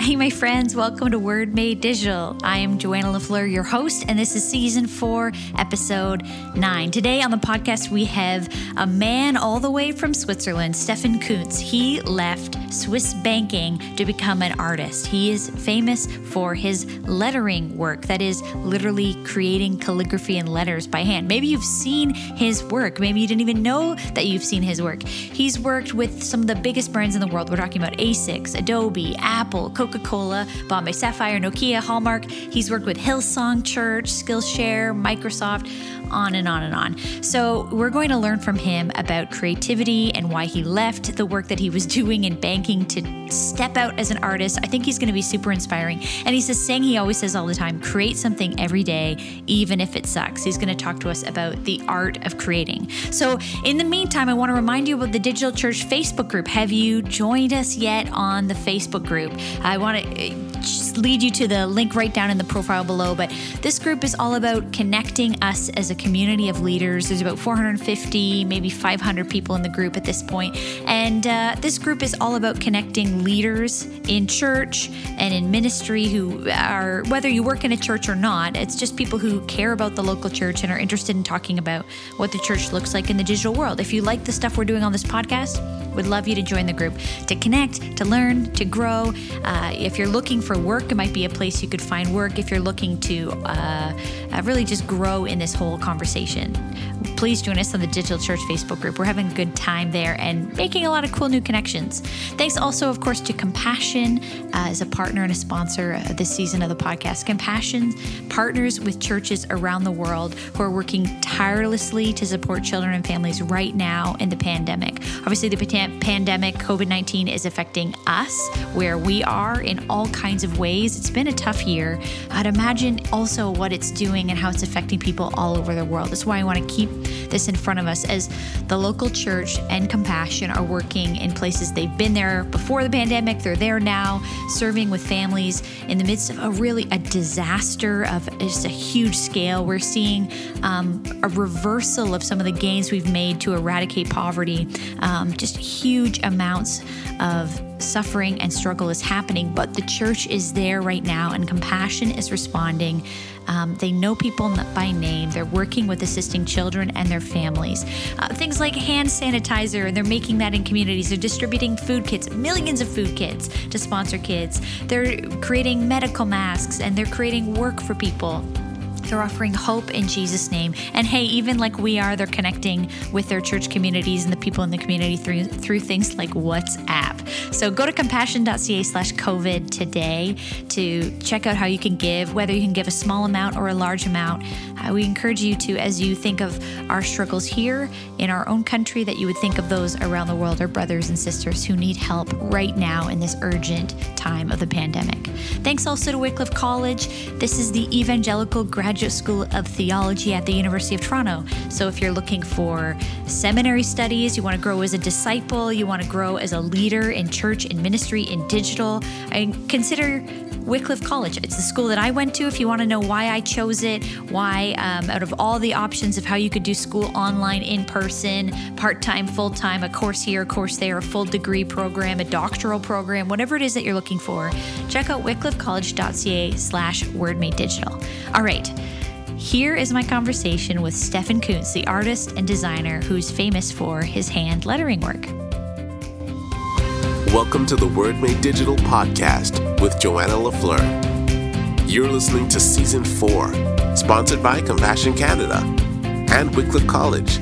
Hey, my friends, welcome to Word Made Digital. I am Joanna LaFleur, your host, and this is season four, episode nine. Today on the podcast, we have a man all the way from Switzerland, Stefan Kunz. He left Swiss banking to become an artist. He is famous for his lettering work, that is, literally creating calligraphy and letters by hand. Maybe you've seen his work. Maybe you didn't even know that you've seen his work. He's worked with some of the biggest brands in the world. We're talking about ASICS, Adobe, Apple, Coca Coca Cola, Bombay Sapphire, Nokia, Hallmark. He's worked with Hillsong Church, Skillshare, Microsoft, on and on and on. So, we're going to learn from him about creativity and why he left the work that he was doing in banking to step out as an artist. I think he's going to be super inspiring. And he's this saying he always says all the time create something every day, even if it sucks. He's going to talk to us about the art of creating. So, in the meantime, I want to remind you about the Digital Church Facebook group. Have you joined us yet on the Facebook group? I want to eh, lead you to the link right down in the profile below. But this group is all about connecting us as a community of leaders. There's about 450, maybe 500 people in the group at this point. And uh, this group is all about connecting leaders in church and in ministry who are, whether you work in a church or not, it's just people who care about the local church and are interested in talking about what the church looks like in the digital world. If you like the stuff we're doing on this podcast, would love you to join the group to connect, to learn, to grow. Uh, if you're looking for work, it might be a place you could find work. If you're looking to uh, uh, really just grow in this whole conversation, please join us on the Digital Church Facebook group. We're having a good time there and making a lot of cool new connections. Thanks also, of course, to Compassion uh, as a partner and a sponsor of this season of the podcast. Compassion partners with churches around the world who are working tirelessly to support children and families right now in the pandemic. Obviously, the pandemic, COVID 19, is affecting us where we are in all kinds of ways. It's been a tough year. I'd imagine also what it's doing and how it's affecting people all over the world. That's why I want to keep this in front of us as the local church and Compassion are working in places they've been there before the pandemic. They're there now, serving with families in the midst of a really a disaster of just a huge scale. We're seeing um, a reversal of some of the gains we've made to eradicate poverty. Um, just huge amounts of suffering and struggle is happening, but the church is there right now and compassion is responding. Um, they know people by name. They're working with assisting children and their families. Uh, things like hand sanitizer, and they're making that in communities. They're distributing food kits, millions of food kits to sponsor kids. They're creating medical masks and they're creating work for people. They're offering hope in Jesus' name. And hey, even like we are, they're connecting with their church communities and the people in the community through through things like WhatsApp. So go to compassion.ca slash COVID today to check out how you can give, whether you can give a small amount or a large amount. Uh, we encourage you to, as you think of our struggles here in our own country, that you would think of those around the world, our brothers and sisters who need help right now in this urgent time of the pandemic. Thanks also to Wycliffe College. This is the Evangelical Graduate School of Theology at the University of Toronto. So, if you're looking for seminary studies, you want to grow as a disciple, you want to grow as a leader in church, in ministry, in digital, I consider Wycliffe College. It's the school that I went to. If you want to know why I chose it, why, um, out of all the options of how you could do school online, in person, part time, full time, a course here, a course there, a full degree program, a doctoral program, whatever it is that you're looking for, check out wycliffecollege.ca slash wordmadedigital. All right. Here is my conversation with Stefan Kunz, the artist and designer who's famous for his hand lettering work. Welcome to the Word Made Digital podcast with Joanna LaFleur. You're listening to season four, sponsored by Compassion Canada and Wycliffe College.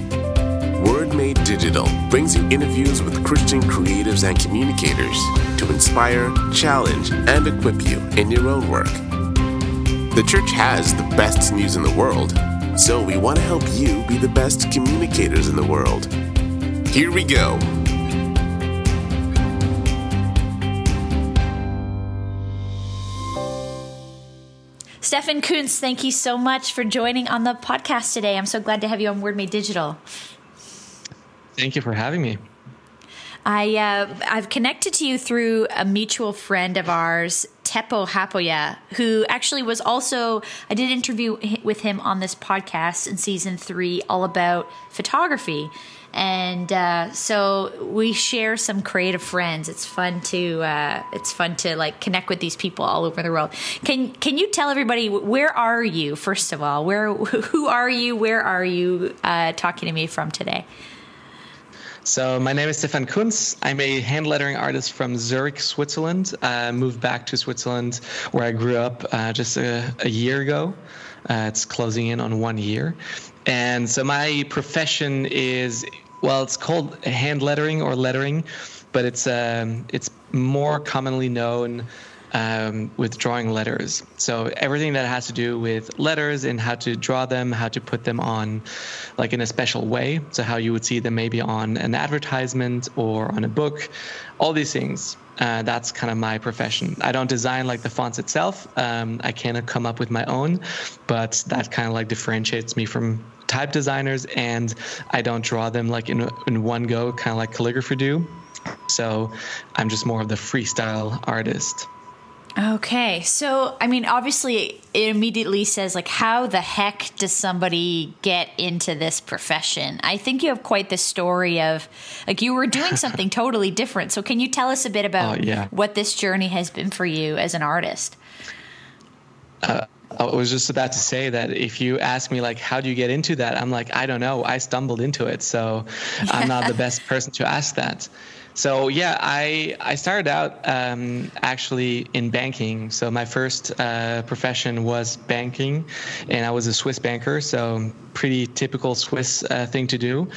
Word Made Digital brings you interviews with Christian creatives and communicators to inspire, challenge, and equip you in your own work. The church has the best news in the world, so we want to help you be the best communicators in the world. Here we go. Stefan Kunz, thank you so much for joining on the podcast today. I'm so glad to have you on Word Made Digital. Thank you for having me. I uh, I've connected to you through a mutual friend of ours, Teppo Haapoja, who actually was also I did an interview with him on this podcast in season three, all about photography. And uh, so we share some creative friends. It's fun to uh, it's fun to like connect with these people all over the world. Can can you tell everybody where are you first of all? Where who are you? Where are you uh, talking to me from today? So my name is Stefan Kunz. I'm a hand lettering artist from Zurich, Switzerland. I moved back to Switzerland where I grew up uh, just a, a, year ago. Uh, it's closing in on one year. And so my profession is well, it's called hand lettering or lettering, but it's um, it's more commonly known um, with drawing letters. So everything that has to do with letters and how to draw them, how to put them on, like in a special way. So how you would see them maybe on an advertisement or on a book, all these things. Uh, that's kind of my profession. I don't design like the fonts itself. Um, I cannot come up with my own, but that kind of like differentiates me from type designers, and I don't draw them like in in one go, kind of like calligraphy do. So I'm just more of the freestyle artist. Okay. So, I mean, obviously, it immediately says, like, how the heck does somebody get into this profession? I think you have quite the story of, like, you were doing something totally different. So, can you tell us a bit about oh, yeah. what this journey has been for you as an artist? Uh, I was just about to say that if you ask me like how do you get into that, I'm like I don't know. I stumbled into it, so I'm not the best person to ask that. So yeah, I I started out um, actually in banking. So my first uh, profession was banking, and I was a Swiss banker. So pretty typical Swiss uh, thing to do,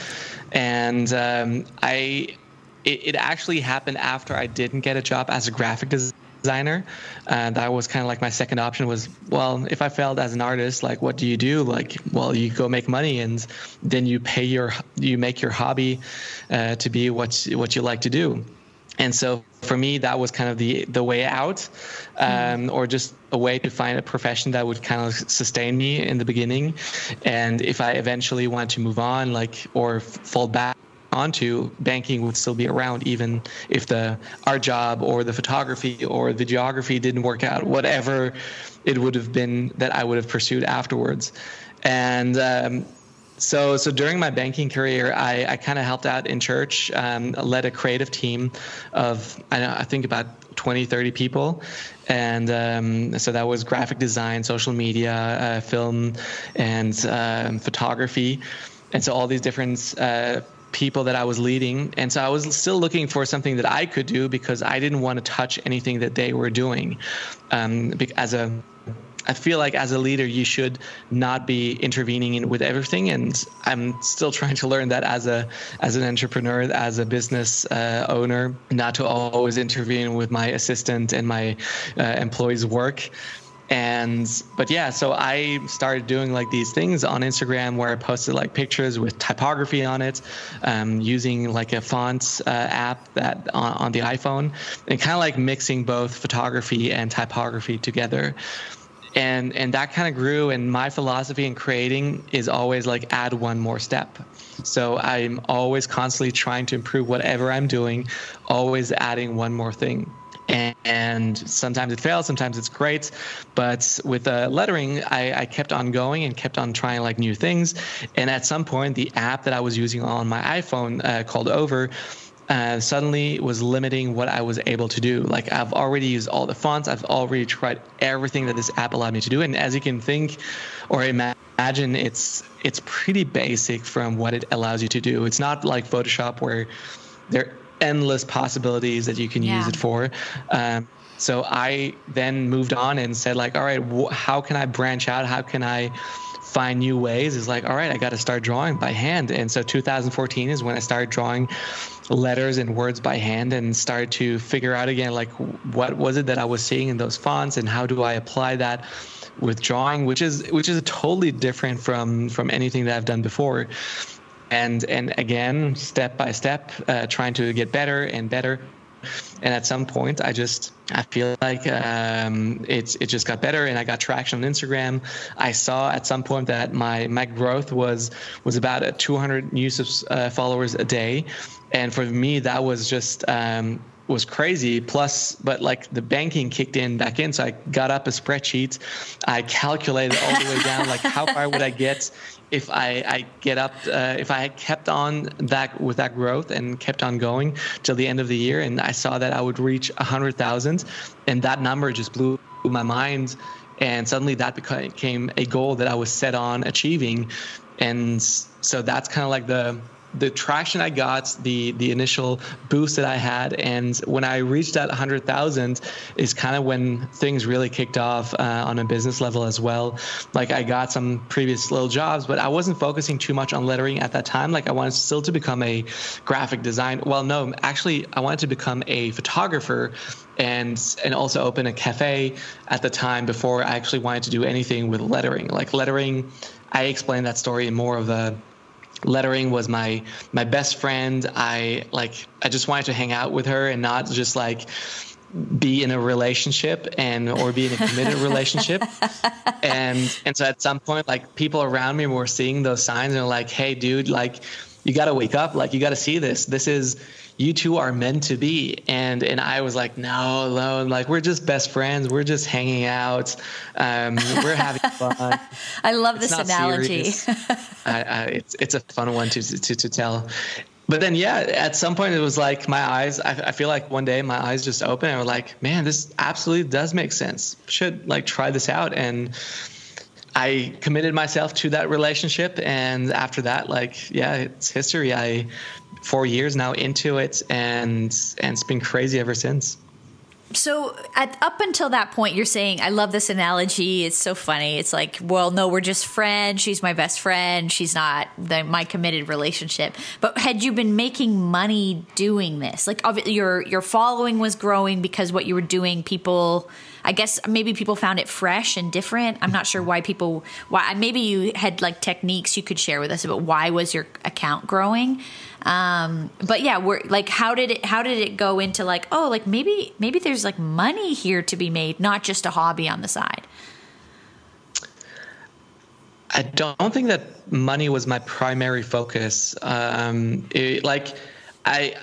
and um, I it, it actually happened after I didn't get a job as a graphic designer designer. And that was kind of like my second option was, well, if I failed as an artist, like what do you do? Like, well, you go make money and then you pay your, you make your hobby uh, to be what, what you like to do. And so for me, that was kind of the the way out, um, or just a way to find a profession that would kind of sustain me in the beginning. And if I eventually want to move on, like or fall back onto, banking would still be around even if the art job or the photography or the geography didn't work out, whatever it would have been that I would have pursued afterwards. And um, so, so during my banking career, I, I kind of helped out in church, um, led a creative team of, I, know, I think about 20, 30 people. And um, so that was graphic design, social media, uh, film, and um, photography. And so all these different uh, people that I was leading. And so I was still looking for something that I could do because I didn't want to touch anything that they were doing. Um, as a I feel like as a leader, you should not be intervening in, with everything, and I'm still trying to learn that as a as an entrepreneur, as a business uh, owner, not to always intervene with my assistant and my uh, employees' work and but yeah so i started doing like these things on instagram where i posted like pictures with typography on it um, using like a fonts uh, app that on, on the iphone and kind of like mixing both photography and typography together. And and that kind of grew and my philosophy in creating is always like add one more step. So i'm always constantly trying to improve whatever i'm doing always adding one more thing and sometimes it fails sometimes it's great but with uh, lettering I, I, kept on going and kept on trying like new things and at some point the app that i was using on my iphone uh, called over uh, suddenly was limiting what I was able to do. Like I've already used all the fonts, I've already tried everything that this app allowed me to do, and as you can think or imagine, it's it's pretty basic from what it allows you to do. It's not like Photoshop where there endless possibilities that you can yeah. use it for. Um, so I then moved on and said like, all right, wh- how can I branch out? How can I find new ways? Is like, all right, I got to start drawing by hand. And so 2014 is when I started drawing letters and words by hand and started to figure out again like what was it that I was seeing in those fonts and how do I apply that with drawing, which is which is totally different from from anything that I've done before and and again step by step uh, trying to get better and better. And at some point i just i feel like um, it's it just got better and i got traction on instagram. I saw at some point that my my growth was was about 200 new uh, followers a day. And for me that was just um, was crazy. Plus, but like the banking kicked in back in, so I got up a spreadsheet. I calculated all the way down, like how far would I get if I, I get up, uh, if I kept on that with that growth and kept on going till the end of the year, and I saw that I would reach a hundred thousand, and that number just blew my mind, and suddenly that became a goal that I was set on achieving, and so that's kind of like the the traction I got, the the initial boost that I had, and when I reached that 100,000 is kind of when things really kicked off uh, on a business level as well. Like I got some previous little jobs, but I wasn't focusing too much on lettering at that time. Like I wanted still to become a graphic design. Well, no, actually, I wanted to become a photographer and and also open a cafe at the time before I actually wanted to do anything with lettering. Like lettering, I explained that story in more of a lettering was my my best friend. I like i just wanted to hang out with her and not just like be in a relationship and or be in a committed relationship. And and so at some point like people around me were seeing those signs and like hey dude like you got to wake up. Like you got to see this. This is you two are meant to be. And and i was like no no like we're just best friends. We're just hanging out. Um, we're having fun. I love it's this analogy. I, I, it's it's a fun one to to, to tell. But then yeah at some point it was like my eyes I, I feel like one day my eyes just opened and I was like man this absolutely does make sense. Should like try this out. And I committed myself to that relationship, and after that, like, yeah, it's history. I four years now into it, and and it's been crazy ever since. So, at, up until that point, you're saying, I love this analogy. It's so funny. It's like, well, no, we're just friends. She's my best friend. She's not the, my committed relationship. But had you been making money doing this? Like, obviously your your following was growing because what you were doing, people I guess maybe people found it fresh and different. I'm not sure why people why maybe you had like techniques you could share with us about why was your account growing. Um, but yeah, we're like how did it how did it go into like oh like maybe maybe there's like money here to be made, not just a hobby on the side. I don't think that money was my primary focus. Um, it, like I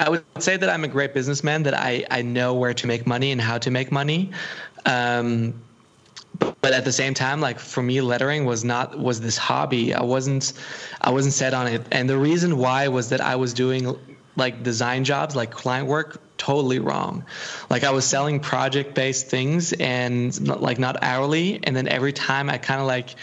I would say that I'm a great businessman, that I, I know where to make money and how to make money. Um, but at the same time, like for me, lettering was not was this hobby. I wasn't I wasn't set on it. And the reason why was that I was doing like design jobs, like client work, totally wrong. Like I was selling project based things and not, like not hourly. And then every time I kind of like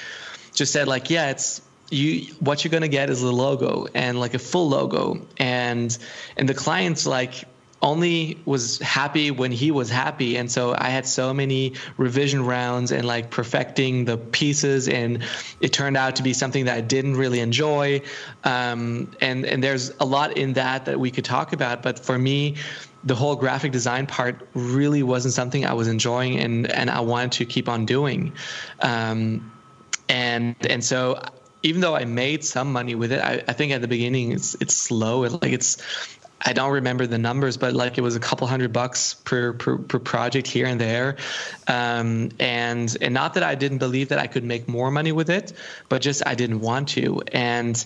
just said like, yeah, it's you what you're going to get is a logo and like a full logo and and the clients like only was happy when he was happy. And so i had so many revision rounds and like perfecting the pieces and it turned out to be something that i didn't really enjoy. Um, and and there's a lot in that that we could talk about but for me the whole graphic design part really wasn't something i was enjoying and and i wanted to keep on doing. Um, and and so even though I made some money with it, I, I think at the beginning it's it's slow. It, like it's I don't remember the numbers, but like it was a couple hundred bucks per per, per project here and there, um, and and not that I didn't believe that I could make more money with it, but just I didn't want to, and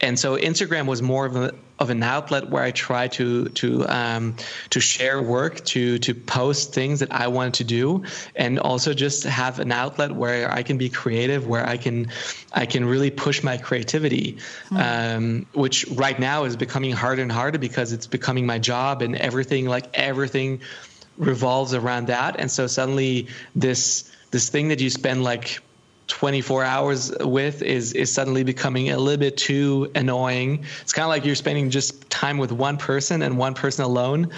and so Instagram was more of a of an outlet where I try to to um, to share work, to to post things that I want to do, and also just have an outlet where I can be creative, where I can I can really push my creativity, mm. um, which right now is becoming harder and harder because it's becoming my job and everything like everything revolves around that, and so suddenly this this thing that you spend like 24 hours with is is suddenly becoming a little bit too annoying. It's kind of like you're spending just time with one person and one person alone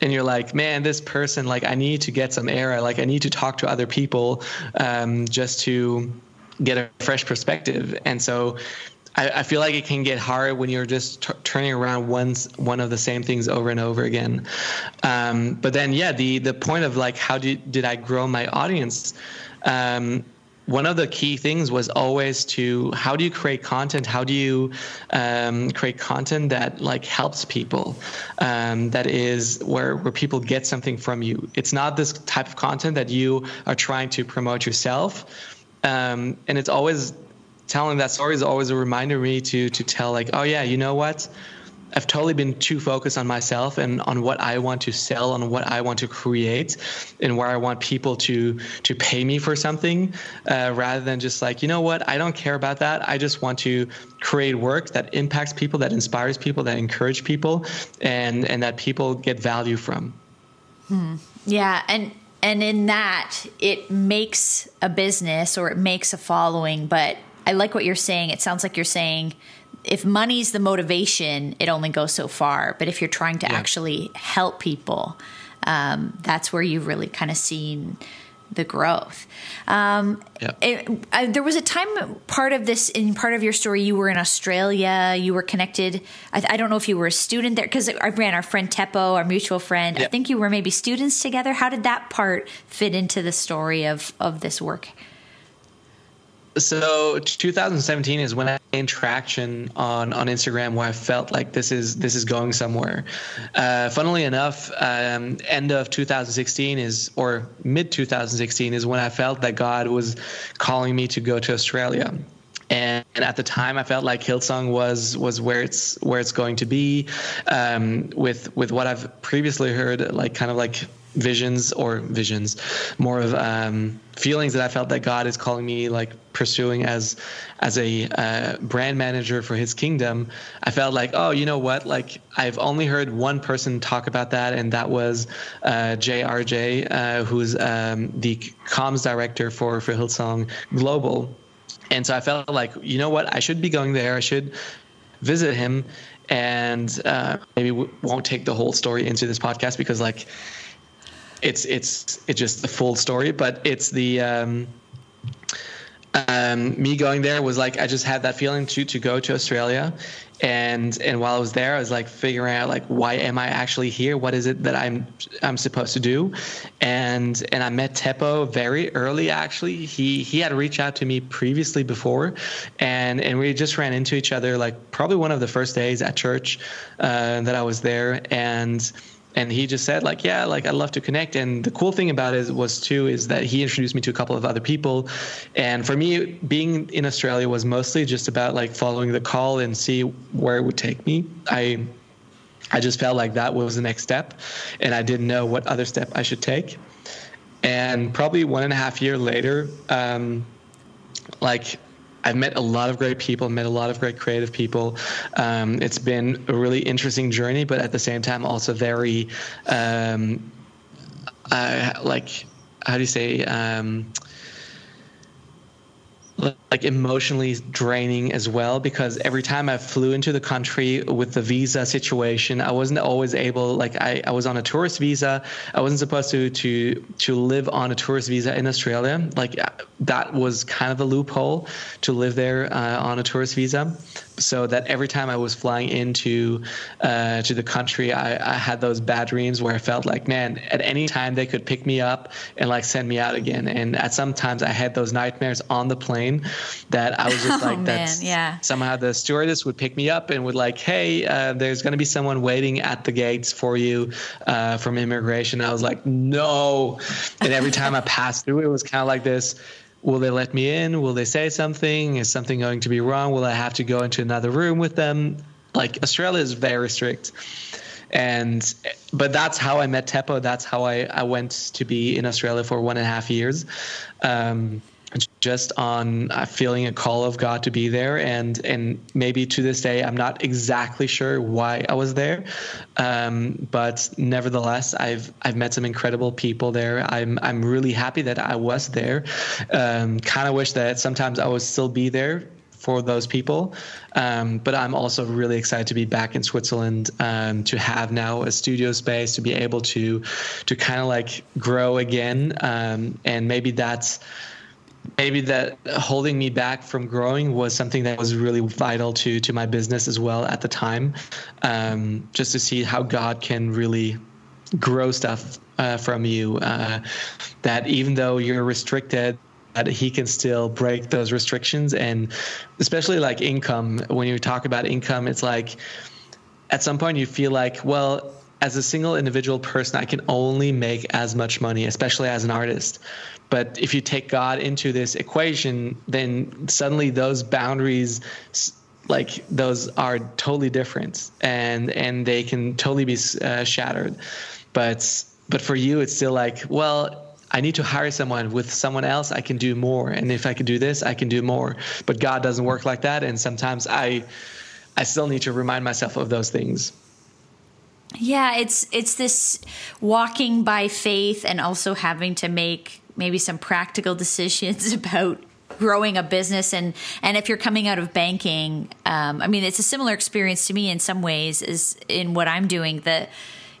and you're like, man, this person, like, I need to get some air. Like, I need to talk to other people um, just to get a fresh perspective. And so I, feel like it can get hard when you're just t- turning around one one of the same things over and over again. Um, but then, yeah, the the point of like, how did did I grow my audience? Um, one of the key things was always to how do you create content? How do you um, create content that like helps people? Um, that is where where people get something from you. It's not this type of content that you are trying to promote yourself. Um, and it's always telling that story is always a reminder me to to tell like oh yeah you know what I've totally been too focused on myself and on what I want to sell, on what I want to create, and where I want people to to pay me for something, uh, rather than just like you know what I don't care about that. I just want to create work that impacts people, that inspires people, that encourage people, and and that people get value from. Hmm. Yeah, and and in that it makes a business or it makes a following, but I like what you're saying. It sounds like you're saying if money's the motivation, it only goes so far. But if you're trying to yeah. actually help people, um, that's where you've really kind of seen the growth. Um, yeah. it, uh, there was a time, part of this, in part of your story, you were in Australia. You were connected. I, I don't know if you were a student there because I ran our friend Teppo, our mutual friend. Yeah. I think you were maybe students together. How did that part fit into the story of of this work? So 2017 is when I gained traction on on Instagram, where I felt like this is this is going somewhere. Uh, funnily enough, um, end of 2016 is or mid 2016 is when I felt that God was calling me to go to Australia. And, at the time, I felt like Hillsong was was where it's where it's going to be, um, with with what I've previously heard, like kind of like visions or visions, more of um, feelings that I felt that God is calling me like pursuing as as a uh, brand manager for His kingdom. I felt like, oh, you know what? Like I've only heard one person talk about that, and that was uh, JRJ, uh, who's um, the comms director for for Hillsong Global. And so I felt like, you know what? I should be going there. I should visit him and uh, maybe won't take the whole story into this podcast because like it's it's it's just the full story, but it's the um, um, me going there was like I just had that feeling to to go to Australia, and and while I was there, I was like figuring out like why am I actually here? What is it that I'm I'm supposed to do? And and I met Teppo very early. Actually, he he had reached out to me previously before, and and we just ran into each other like probably one of the first days at church uh, that I was there, and and he just said like yeah like i'd love to connect. And the cool thing about it was too is that he introduced me to a couple of other people. And for me being in australia was mostly just about like following the call and see where it would take me. I i just felt like that was the next step. And i didn't know what other step i should take. And probably one and a half year later um, like I've met a lot of great people, met a lot of great creative people. Um, it's been a really interesting journey, but at the same time, also very, um, uh, like, how do you say? Um, like emotionally draining as well because every time I flew into the country with the visa situation, I wasn't always able. Like I, I was on a tourist visa. I wasn't supposed to to to live on a tourist visa in Australia. Like that was kind of a loophole to live there uh, on a tourist visa so that every time I was flying into uh, to the country, I, I, had those bad dreams where I felt like, man, at any time they could pick me up and like send me out again. And at some times I had those nightmares on the plane that I was just oh, like, that yeah. somehow the stewardess would pick me up and would like, hey, uh, there's going to be someone waiting at the gates for you uh, from immigration. I was like, no. And every time I passed through, it was kind of like this will they let me in? Will they say something? Is something going to be wrong? Will I have to go into another room with them? Like Australia is very strict. And but that's how I met Teppo. That's how I, I went to be in Australia for one and a half years. Um, just on uh, feeling a call of God to be there, and and maybe to this day I'm not exactly sure why I was there, um, but nevertheless I've I've met some incredible people there. I'm I'm really happy that I was there. Um, kind of wish that sometimes I would still be there for those people. Um, but I'm also really excited to be back in Switzerland um, to have now a studio space to be able to to kind of like grow again. Um, and maybe that's maybe that holding me back from growing was something that was really vital to to my business as well at the time um, just to see how god can really grow stuff uh, from you uh, that even though you're restricted that he can still break those restrictions. And especially like income when you talk about income it's like at some point you feel like well as a single individual person i can only make as much money especially as an artist. But if you take God into this equation, then suddenly those boundaries like those are totally different and and they can totally be uh, shattered. But but for you it's still like well I need to hire someone. With someone else I can do more. And if I can do this I can do more. But God doesn't work like that. And sometimes I I still need to remind myself of those things yeah it's it's this walking by faith and also having to make maybe some practical decisions about growing a business. And and if you're coming out of banking um, i mean it's a similar experience to me in some ways as in what i'm doing that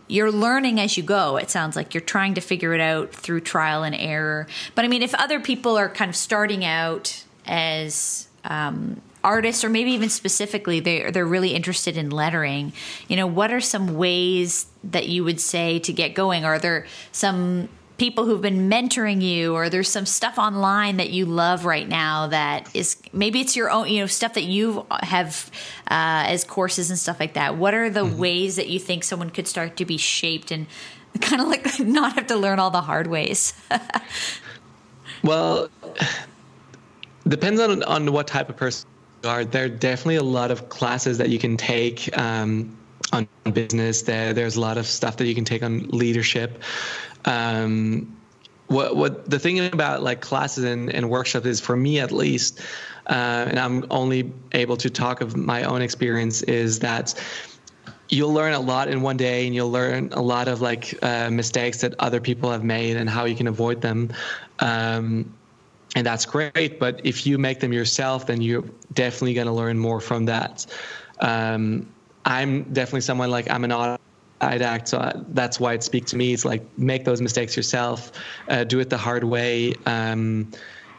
you're learning as you go. It sounds like you're trying to figure it out through trial and error. But i mean if other people are kind of starting out as um, artists or maybe even specifically they they're really interested in lettering. You know what are some ways that you would say to get going? Are there some people who've been mentoring you or there's some stuff online that you love right now that is maybe it's your own you know stuff that you have uh, as courses and stuff like that. What are the mm-hmm. ways that you think someone could start to be shaped and kind of like not have to learn all the hard ways? Well depends on on what type of person there are definitely a lot of classes that you can take um, on business. There there's a lot of stuff that you can take on leadership. Um, what what the thing about like classes and, and workshops is for me at least, uh, and I'm only able to talk of my own experience is that you'll learn a lot in one day and you'll learn a lot of like uh, mistakes that other people have made and how you can avoid them. Um, and that's great but if you make them yourself then you're definitely going to learn more from that um, i'm definitely someone like i'm an autodidact, so that's why it speaks to me. It's like make those mistakes yourself, uh, do it the hard way, um,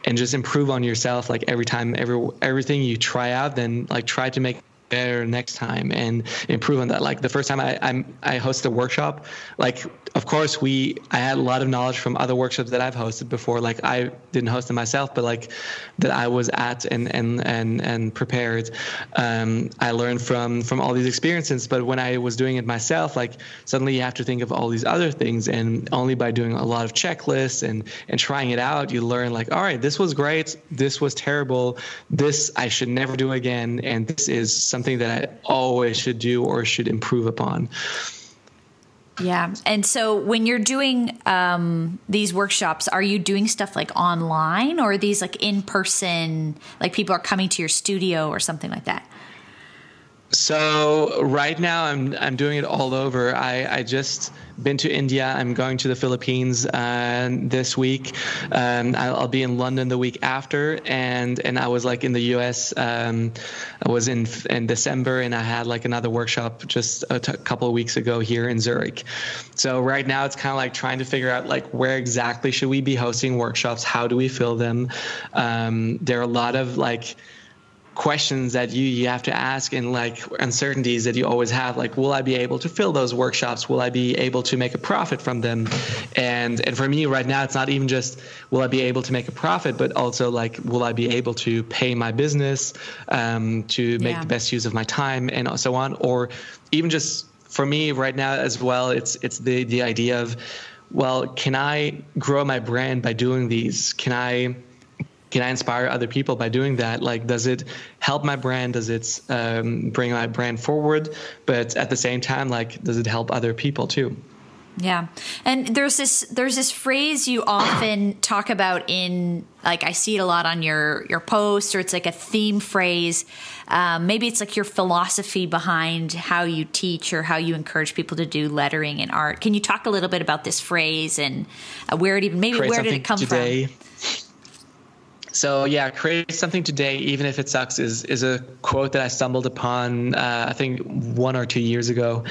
and just improve on yourself. Like every time, every everything you try out, then like try to make better next time and improve on that. Like the first time I I'm, I hosted a workshop, like of course we I had a lot of knowledge from other workshops that I've hosted before. Like I didn't host them myself, but like that I was at and and and and prepared. Um, I learned from from all these experiences. But when I was doing it myself, like suddenly you have to think of all these other things, and only by doing a lot of checklists and and trying it out, you learn like, all right, this was great, this was terrible, this I should never do again, and this is something that I always should do or should improve upon. Yeah. And so when you're doing um, these workshops, are you doing stuff like online or are these like in person, like people are coming to your studio or something like that? So right now I'm I'm doing it all over. I, I just been to India. I'm going to the Philippines uh, this week. Um, I'll, I'll, be in London the week after, and and I was like in the U.S. Um, I was in in December, and I had like another workshop just a t- couple of weeks ago here in Zurich. So right now it's kind of like trying to figure out like where exactly should we be hosting workshops? How do we fill them? Um, there are a lot of like questions that you you have to ask and like uncertainties that you always have like will i be able to fill those workshops? Will i be able to make a profit from them? And and for me right now it's not even just will i be able to make a profit but also like will i be able to pay my business um, to make yeah. the best use of my time and so on? Or even just for me right now as well it's it's the the idea of well can i grow my brand by doing these? Can i can I inspire other people by doing that? Like, does it help my brand? Does it um, bring my brand forward? But at the same time, like, does it help other people too? Yeah. And there's this there's this phrase you often talk about in like I see it a lot on your your posts or it's like a theme phrase. Um, maybe it's like your philosophy behind how you teach or how you encourage people to do lettering and art. Can you talk a little bit about this phrase and uh, where it even maybe Create where did it come today. from? So yeah, create something today, even if it sucks, is is a quote that I stumbled upon uh, I think one or two years ago,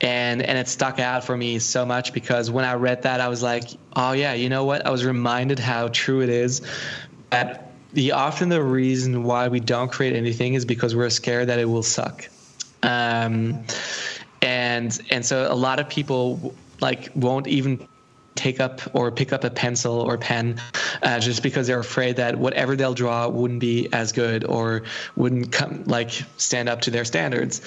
and and it stuck out for me so much because when I read that, I was like, oh yeah, you know what? I was reminded how true it is. That the often the reason why we don't create anything is because we're scared that it will suck, um, and and so a lot of people like won't even take up or pick up a pencil or pen uh, just because they're afraid that whatever they'll draw wouldn't be as good or wouldn't come like stand up to their standards.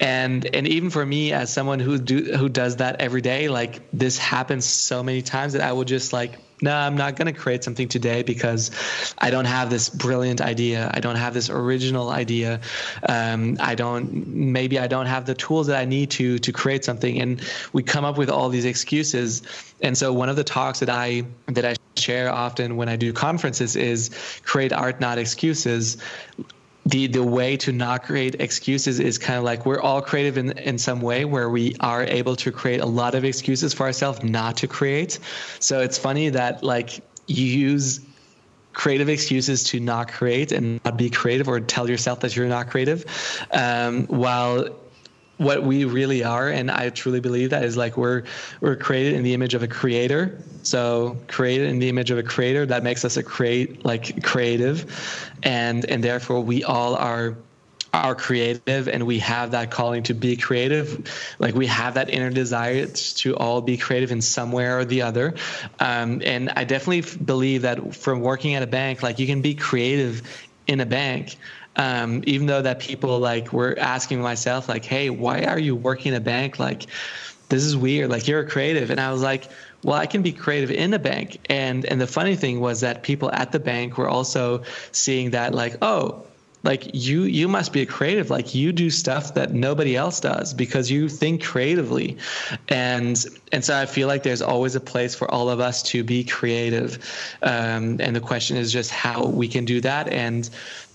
And and even for me as someone who do who does that every day like this happens so many times that I would just like no, I'm not going to create something today because I don't have this brilliant idea. I don't have this original idea. Um, I don't, maybe I don't have the tools that I need to, to create something. And we come up with all these excuses. And so one of the talks that I, that I share often when I do conferences is create art, not excuses the the way to not create excuses is kind of like we're all creative in in some way where we are able to create a lot of excuses for ourselves not to create. So it's funny that like you use creative excuses to not create and not be creative or tell yourself that you're not creative um, while what we really are and i truly believe that is like we're we're created in the image of a creator. So created in the image of a creator that makes us a create like creative and and therefore we all are are creative and we have that calling to be creative. Like we have that inner desire to all be creative in some way or the other. Um, and i definitely believe that from working at a bank like you can be creative in a bank um, even though that people like were asking myself like hey why are you working in a bank? Like this is weird. Like you're a creative. And i was like well i can be creative in a bank. And and the funny thing was that people at the bank were also seeing that like oh like you you must be a creative. Like you do stuff that nobody else does because you think creatively. And and so i feel like there's always a place for all of us to be creative. Um, and the question is just how we can do that. And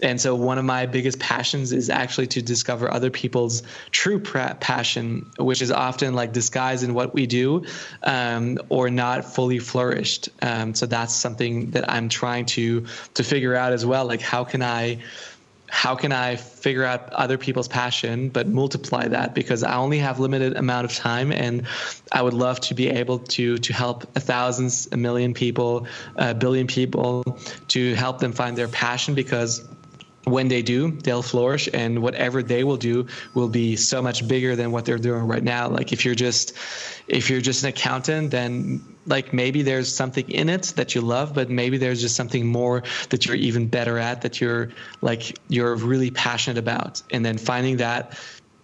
and so one of my biggest passions is actually to discover other people's true passion which is often like disguised in what we do um, or not fully flourished. Um, so that's something that i'm trying to to figure out as well. Like how can i how can I figure out other people's passion, but multiply that? Because I only have limited amount of time, and I would love to be able to to help thousands, a million people, a billion people, to help them find their passion because when they do, they'll flourish, and whatever they will do will be so much bigger than what they're doing right now. Like if you're just if you're just an accountant, then like maybe there's something in it that you love, but maybe there's just something more that you're even better at that you're like you're really passionate about, and then finding that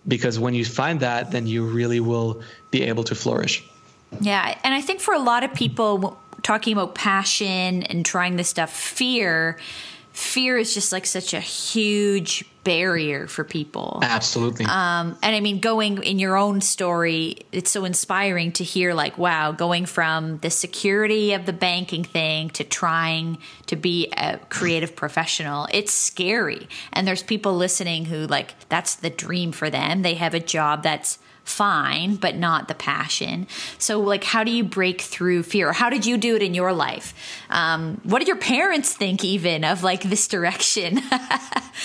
because when you find that, then you really will be able to flourish. Yeah, and I think for a lot of people, talking about passion and trying this stuff, fear fear is just like such a huge barrier for people. Absolutely. Um, and I mean, going in your own story, it's so inspiring to hear, like, wow, going from the security of the banking thing to trying to be a creative professional. It's scary. And there's people listening who, like, that's the dream for them. They have a job that's fine, but not the passion. So, like, how do you break through fear? How did you do it in your life? Um, what did your parents think, even of like this direction?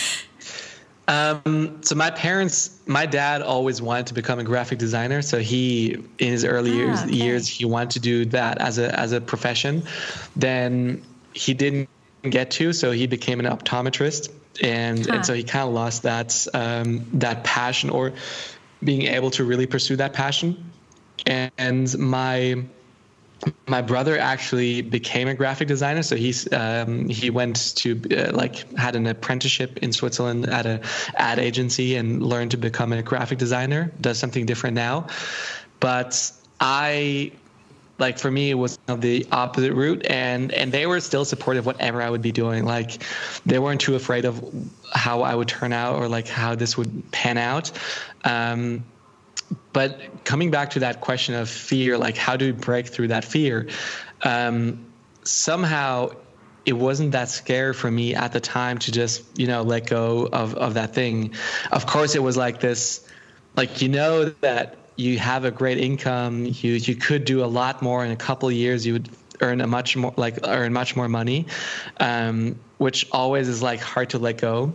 um, so my parents, my dad always wanted to become a graphic designer. So he, in his early ah, years, okay. years, he wanted to do that as a as a profession. Then he didn't get to, so he became an optometrist, and huh. and so he kind of lost that um, that passion or being able to really pursue that passion. And my my brother actually became a graphic designer so he's um, he went to uh, like had an apprenticeship in switzerland at a ad agency and learned to become a graphic designer does something different now but i like for me it was the opposite route and and they were still supportive whatever i would be doing. Like they weren't too afraid of how i would turn out or like how this would pan out. Um, but coming back to that question of fear like how do we break through that fear? Um, somehow it wasn't that scary for me at the time to just you know let go of, of that thing. Of course it was like this like you know that you have a great income, you you could do a lot more in a couple of years. You would earn a much more like earn much more money, um, which always is like hard to let go.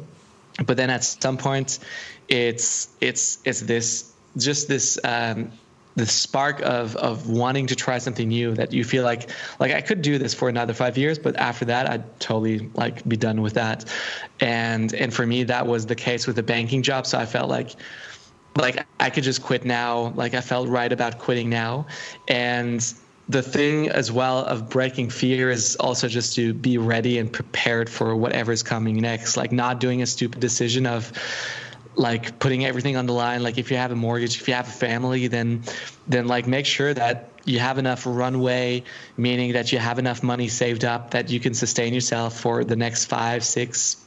But then at some point, it's it's it's this just this um, the spark of of wanting to try something new that you feel like like I could do this for another five years, but after that I'd totally like be done with that. And and for me that was the case with the banking job. So I felt like like I could just quit now. Like I felt right about quitting now. And the thing as well of breaking fear is also just to be ready and prepared for whatever's coming next. Like not doing a stupid decision of like putting everything on the line. Like if you have a mortgage, if you have a family, then then like make sure that you have enough runway, meaning that you have enough money saved up that you can sustain yourself for the next five, six,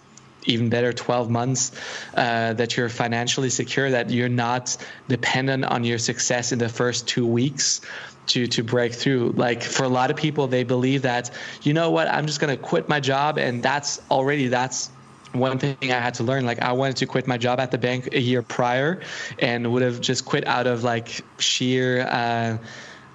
even better 12 months uh, that you're financially secure that you're not dependent on your success in the first two weeks to to break through like for a lot of people they believe that you know what i'm just going to quit my job and that's already that's one thing I had to learn. Like I wanted to quit my job at the bank a year prior, and would have just quit out of like sheer uh,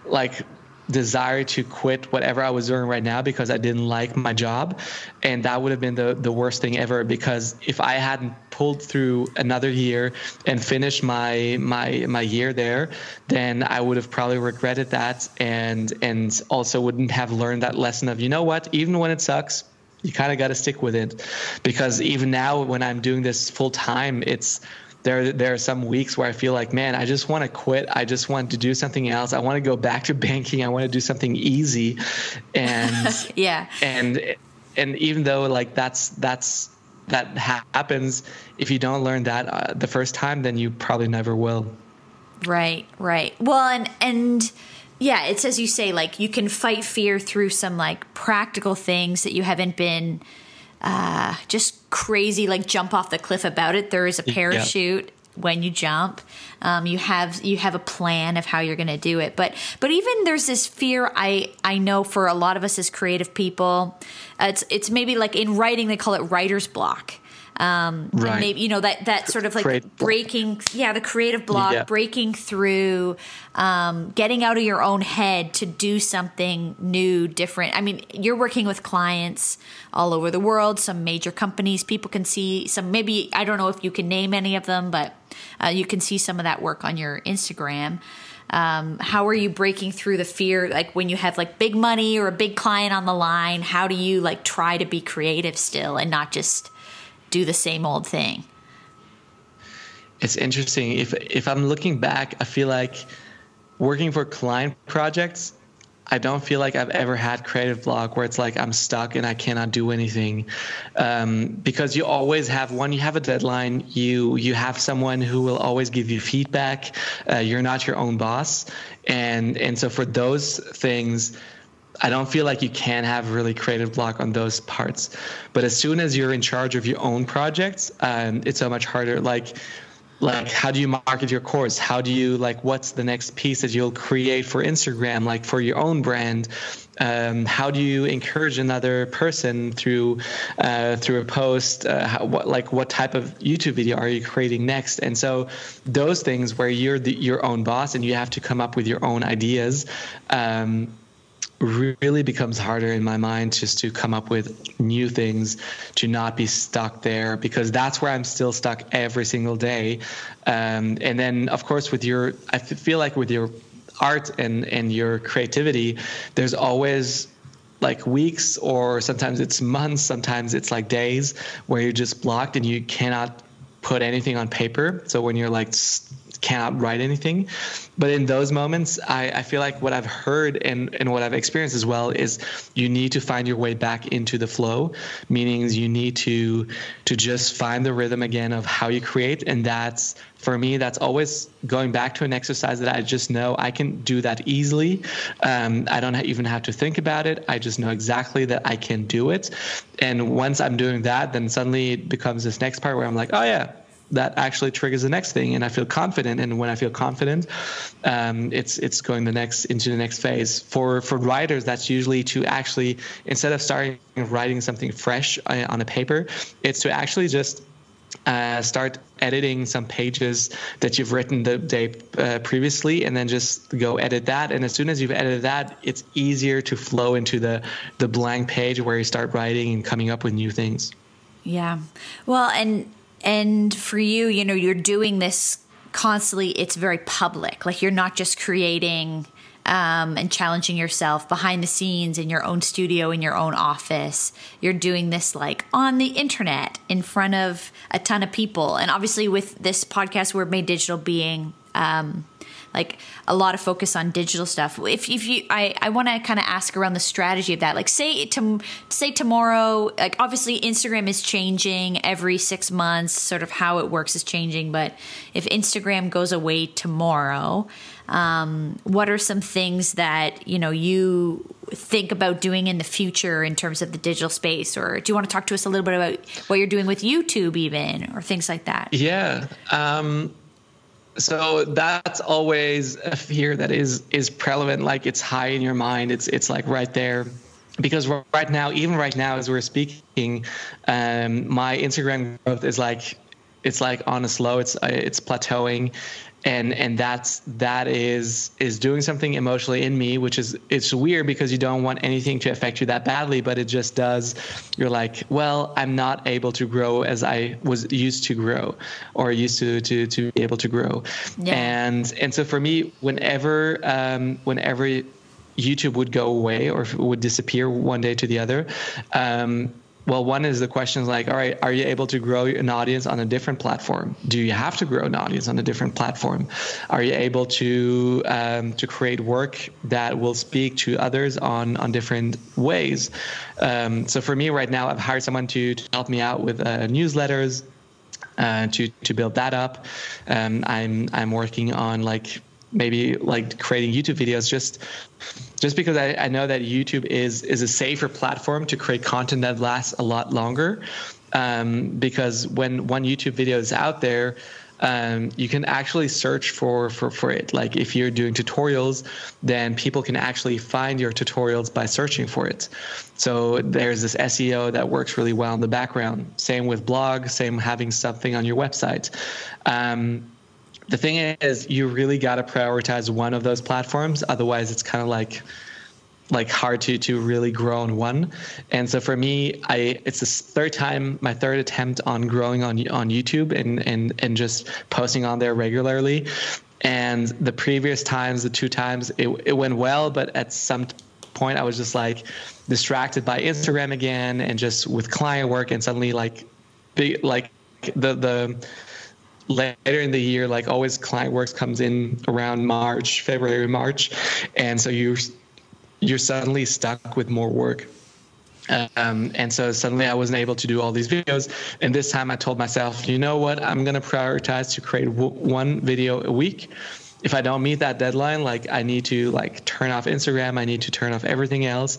like desire to quit whatever I was doing right now because I didn't like my job. And that would have been the, the worst thing ever because if I hadn't pulled through another year and finished my my my year there, then I would have probably regretted that and and also wouldn't have learned that lesson of you know what, even when it sucks, you kind of got to stick with it because even now when I'm doing this full time, it's there there are some weeks where I feel like, man, I just want to quit. I just want to do something else. I want to go back to banking. I want to do something easy. And yeah. And and even though like that's that's that happens, if you don't learn that uh, the first time, then you probably never will. Right, right. Well, and and yeah, it's as you say, like you can fight fear through some like practical things that you haven't been uh, just crazy, like jump off the cliff about it. There is a parachute. Yeah. When you jump, um, you have you have a plan of how you're going to do it. But but even there's this fear. I I know for a lot of us as creative people, uh, it's it's maybe like in writing they call it writer's block um, right. maybe you know that that sort of like breaking, block. yeah, the creative block, yeah. breaking through, um, getting out of your own head to do something new, different. I mean, you're working with clients all over the world, some major companies. People can see some. Maybe I don't know if you can name any of them, but uh, you can see some of that work on your Instagram. Um, how are you breaking through the fear like when you have like big money or a big client on the line how do you like try to be creative still and not just do the same old thing. It's interesting. If if I'm looking back, I feel like working for client projects, I don't feel like I've ever had creative block where it's like I'm stuck and I cannot do anything, um, because you always have one. You have a deadline. You you have someone who will always give you feedback. Uh, you're not your own boss, and and so for those things I don't feel like you can have really creative block on those parts. But as soon as you're in charge of your own projects, um, it's so much harder. Like, like how do you market your course? How do you like what's the next piece that you'll create for Instagram, like for your own brand? Um, how do you encourage another person through uh, through a post? Uh, how, what like what type of YouTube video are you creating next? And so those things where you're the, your own boss and you have to come up with your own ideas. Um, really becomes harder in my mind just to come up with new things to not be stuck there because that's where i'm still stuck every single day. Um, and then of course with your i feel like with your art and and your creativity there's always like weeks or sometimes it's months sometimes it's like days where you're just blocked and you cannot put anything on paper. So when you're like cannot write anything. But in those moments, I, I feel like what I've heard and, and what I've experienced as well is you need to find your way back into the flow, meaning you need to to just find the rhythm again of how you create. And that's for me, that's always going back to an exercise that I just know I can do that easily. Um, I don't even have to think about it. I just know exactly that I can do it. And once I'm doing that, then suddenly it becomes this next part where I'm like, oh yeah, that actually triggers the next thing and i feel confident and when i feel confident um, it's it's going the next into the next phase. For for writers that's usually to actually instead of starting writing something fresh uh, on a paper it's to actually just uh, start editing some pages that you've written the day uh, previously and then just go edit that. And as soon as you've edited that it's easier to flow into the the blank page where you start writing and coming up with new things. Yeah. Well and and for you, you know, you're doing this constantly, it's very public. Like you're not just creating um, and challenging yourself behind the scenes in your own studio, in your own office. You're doing this like on the internet in front of a ton of people. And obviously, with this podcast, Word Made Digital being um, like a lot of focus on digital stuff. If, if you, I, I want to kind of ask around the strategy of that. Like say to say tomorrow, like obviously Instagram is changing every six months, sort of how it works is changing. But if Instagram goes away tomorrow, um, what are some things that you know you think about doing in the future in terms of the digital space or do you want to talk to us a little bit about what you're doing with youtube even or things like that yeah um, so that's always a fear that is is prevalent like it's high in your mind. It's it's like right there. Because right now even right now as we're speaking um, my instagram growth is like it's like on a slow it's it's plateauing. And and that's that is is doing something emotionally in me which is it's weird because you don't want anything to affect you that badly but it just does. You're like well i'm not able to grow as i was used to grow or used to to to be able to grow. Yeah. and and so for me whenever um whenever youtube would go away or would disappear one day to the other um well, one is the questions like, all right, are you able to grow an audience on a different platform? Do you have to grow an audience on a different platform? Are you able to um, to create work that will speak to others on on different ways? Um, so for me right now, I've hired someone to, to help me out with uh, newsletters. Uh, to to build that up, um, I'm I'm working on like maybe like creating YouTube videos just just because I, I know that YouTube is is a safer platform to create content that lasts a lot longer. Um, because when one YouTube video is out there, um, you can actually search for, for for it. Like if you're doing tutorials, then people can actually find your tutorials by searching for it. So there's this SEO that works really well in the background. Same with blog. Same having something on your website. Um, the thing is you really got to prioritize one of those platforms otherwise it's kind of like like hard to to really grow on one. And so for me i it's the third time my third attempt on growing on on youtube and and and just posting on there regularly. And the previous times the two times it, it went well but at some point i was just like distracted by instagram again and just with client work and suddenly like big like the the later in the year, like always client works comes in around March, February, March. And so you're, you're suddenly stuck with more work. Um, and so suddenly I wasn't able to do all these videos. And this time I told myself, you know what? I'm going to prioritize to create w- one video a week. If I don't meet that deadline, like I need to like turn off Instagram. I need to turn off everything else.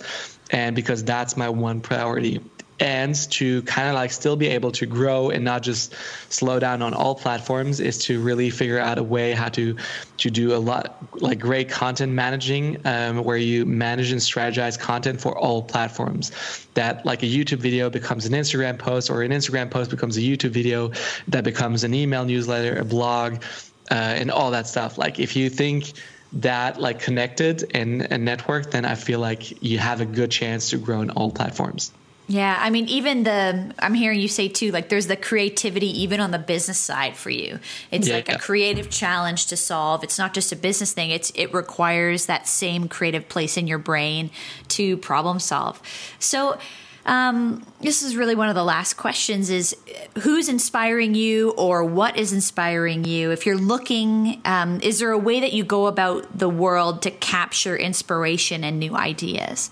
And because that's my one priority and to kind of like still be able to grow and not just slow down on all platforms is to really figure out a way how to to do a lot like great content managing um, where you manage and strategize content for all platforms. That like a youtube video becomes an instagram post or an instagram post becomes a youtube video that becomes an email newsletter a blog uh, and all that stuff. Like if you think that like connected and, and networked then i feel like you have a good chance to grow in all platforms yeah, I mean, even the I'm hearing you say too, like there's the creativity even on the business side for you. It's yeah, like yeah. a creative challenge to solve. It's not just a business thing. It's it requires that same creative place in your brain to problem solve. So. Um, this is really one of the last questions is who's inspiring you or what is inspiring you if you're looking um, is there a way that you go about the world to capture inspiration and new ideas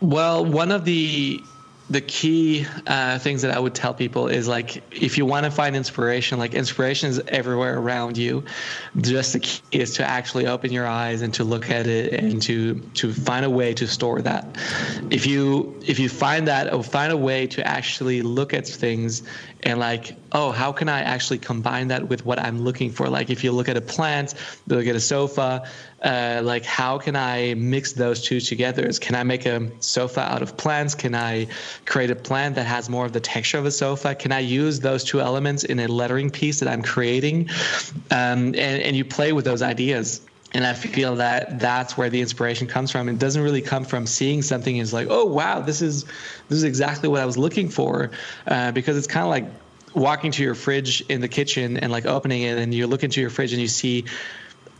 well, one of the the key uh, things that I would tell people is like if you want to find inspiration, like inspiration is everywhere around you. Just the key is to actually open your eyes and to look at it and to to find a way to store that. If you if you find that or find a way to actually look at things and like oh how can I actually combine that with what I'm looking for? Like if you look at a plant, look at a sofa, uh, like how can I mix those two together? Can I make a sofa out of plants? Can I create a plant that has more of the texture of a sofa? Can I use those two elements in a lettering piece that I'm creating? Um, and, and you play with those ideas and I feel that that's where the inspiration comes from. It doesn't really come from seeing something as like, oh wow, this is this is exactly what I was looking for, uh, because it's kind of like walking to your fridge in the kitchen and like opening it, and you look into your fridge and you see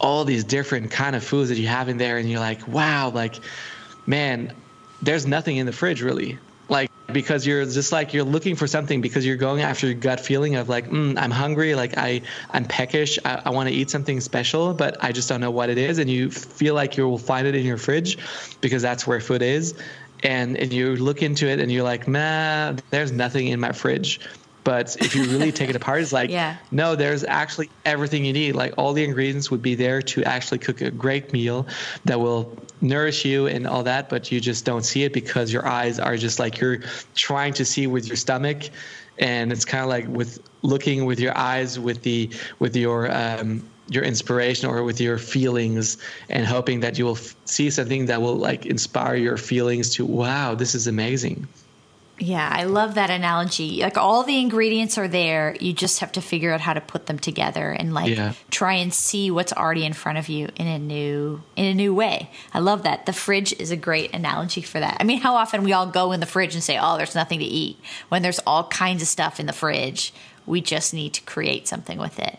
all these different kind of foods that you have in there and you're like wow like man there's nothing in the fridge really because you're just like you're looking for something because you're going after your gut feeling of like mm, i'm hungry like i i'm peckish i, I want to eat something special but i just don't know what it is. And you feel like you will find it in your fridge because that's where food is. And, and you look into it and you're like nah there's nothing in my fridge but if you really take it apart, it's like, yeah. no, there's actually everything you need. Like all the ingredients would be there to actually cook a great meal that will nourish you and all that, but you just don't see it because your eyes are just like you're trying to see with your stomach. And it's kind of like with looking with your eyes, with the with your um, your inspiration or with your feelings, and hoping that you will f- see something that will like inspire your feelings to wow, this is amazing. Yeah, I love that analogy. Like all the ingredients are there, you just have to figure out how to put them together and like yeah. try and see what's already in front of you in a new in a new way. I love that. The fridge is a great analogy for that. I mean, how often we all go in the fridge and say, "Oh, there's nothing to eat," when there's all kinds of stuff in the fridge. We just need to create something with it.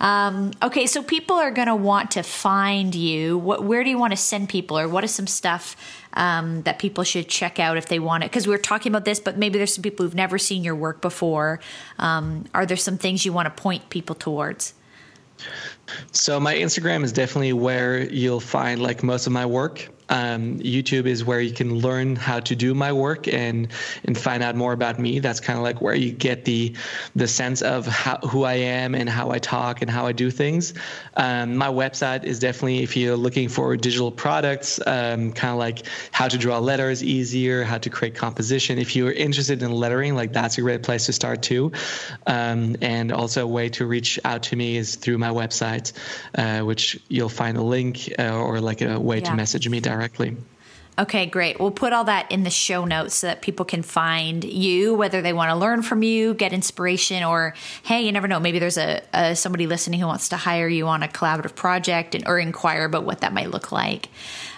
Um, okay, so people are going to want to find you. What, where do you want to send people, or what is some stuff um, that people should check out if they want it? Because we are talking about this, but maybe there's some people who've never seen your work before. Um, are there some things you want to point people towards? So my Instagram is definitely where you'll find like most of my work. Um, YouTube is where you can learn how to do my work and and find out more about me. That's kind of like where you get the the sense of how, who I am and how I talk and how I do things. Um, my website is definitely if you're looking for digital products, um, kind of like how to draw letters easier, how to create composition. If you're interested in lettering, like that's a great place to start too. Um, and also a way to reach out to me is through my website, uh, which you'll find a link uh, or like a way yeah. to message me directly directly. Okay, great. We'll put all that in the show notes so that people can find you, whether they want to learn from you, get inspiration, or hey, you never know, maybe there's a, a somebody listening who wants to hire you on a collaborative project and, or inquire about what that might look like.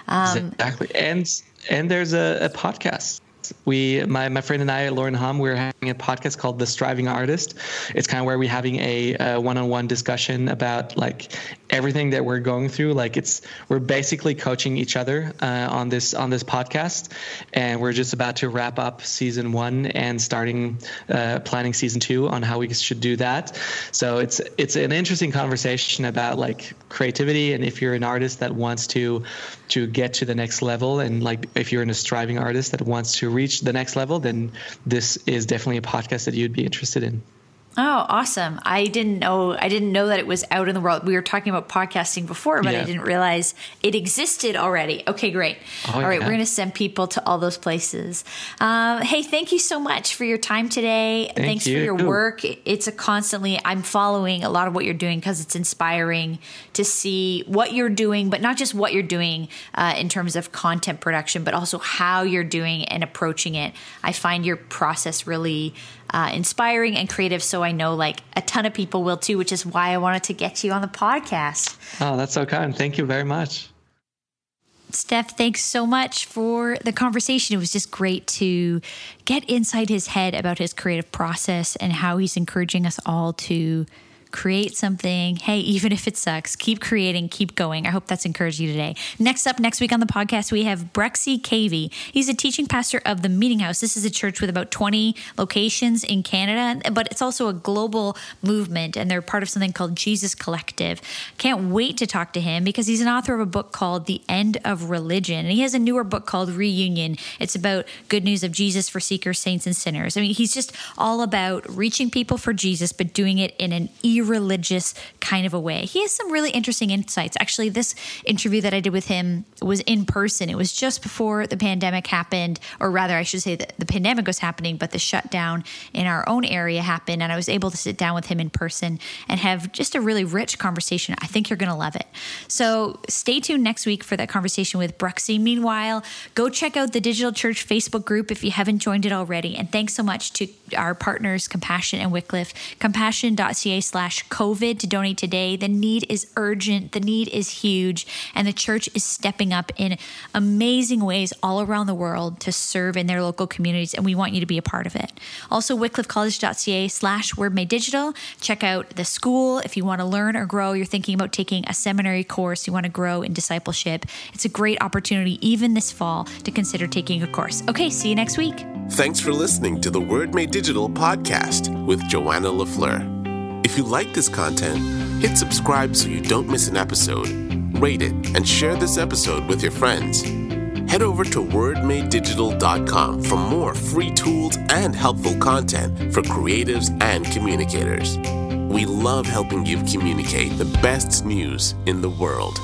Um, exactly, and and there's a, a podcast we my, my friend and I, Lauren Hom, we're having a podcast called The Striving Artist. It's kind of where we're having a, a one-on-one discussion about like everything that we're going through. Like it's we're basically coaching each other uh, on this on this podcast, and we're just about to wrap up season one and starting uh, planning season two on how we should do that. So it's it's an interesting conversation about like creativity and if you're an artist that wants to to get to the next level and like if you're in a striving artist that wants to reach the next level, then this is definitely a podcast that you'd be interested in. Oh, awesome. I didn't know I didn't know that it was out in the world. We were talking about podcasting before, but yeah. I didn't realize it existed already. Okay, great. Oh, all right, yeah. we're going to send people to all those places. Um, hey, thank you so much for your time today. Thank Thanks you. for your work. It's a constantly I'm following a lot of what you're doing because it's inspiring to see what you're doing, but not just what you're doing uh, in terms of content production, but also how you're doing and approaching it. I find your process really uh, inspiring and creative. So I know like a ton of people will too, which is why I wanted to get you on the podcast. Oh, that's so kind. Thank you very much. Steph, thanks so much for the conversation. It was just great to get inside his head about his creative process and how he's encouraging us all to create something. Hey, even if it sucks, keep creating, keep going. I hope that's encouraged you today. Next up, next week on the podcast, we have Bruxy Cavey. He's a teaching pastor of the Meeting House. This is a church with about 20 locations in Canada, but it's also a global movement, and they're part of something called Jesus Collective. Can't wait to talk to him because he's an author of a book called The End of Religion, and he has a newer book called Reunion. It's about good news of Jesus for seekers, saints, and sinners. I mean, he's just all about reaching people for Jesus, but doing it in an religious kind of a way. He has some really interesting insights. Actually, this interview that I did with him was in person. It was just before the pandemic happened, or rather, I should say that the pandemic was happening, but the shutdown in our own area happened. And I was able to sit down with him in person and have just a really rich conversation. I think you're going to love it. So stay tuned next week for that conversation with Bruxy. Meanwhile, go check out the Digital Church Facebook group if you haven't joined it already. And thanks so much to our partners, Compassion and Wycliffe, compassion.ca slash slash COVID to donate today. The need is urgent, the need is huge, and the church is stepping up in amazing ways all around the world to serve in their local communities, and we want you to be a part of it. Also, wycliffecollege.ca slash wordmadedigital. Check out the school if you want to learn or grow. You're thinking about taking a seminary course, you want to grow in discipleship. It's a great opportunity, even this fall, to consider taking a course. Okay, see you next week. Thanks for listening to the Word Made Digital podcast with Joanna LaFleur. If you like this content, hit subscribe so you don't miss an episode, rate it, and share this episode with your friends. Head over to wordmadedigital.com for more free tools and helpful content for creatives and communicators. We love helping you communicate the best news in the world.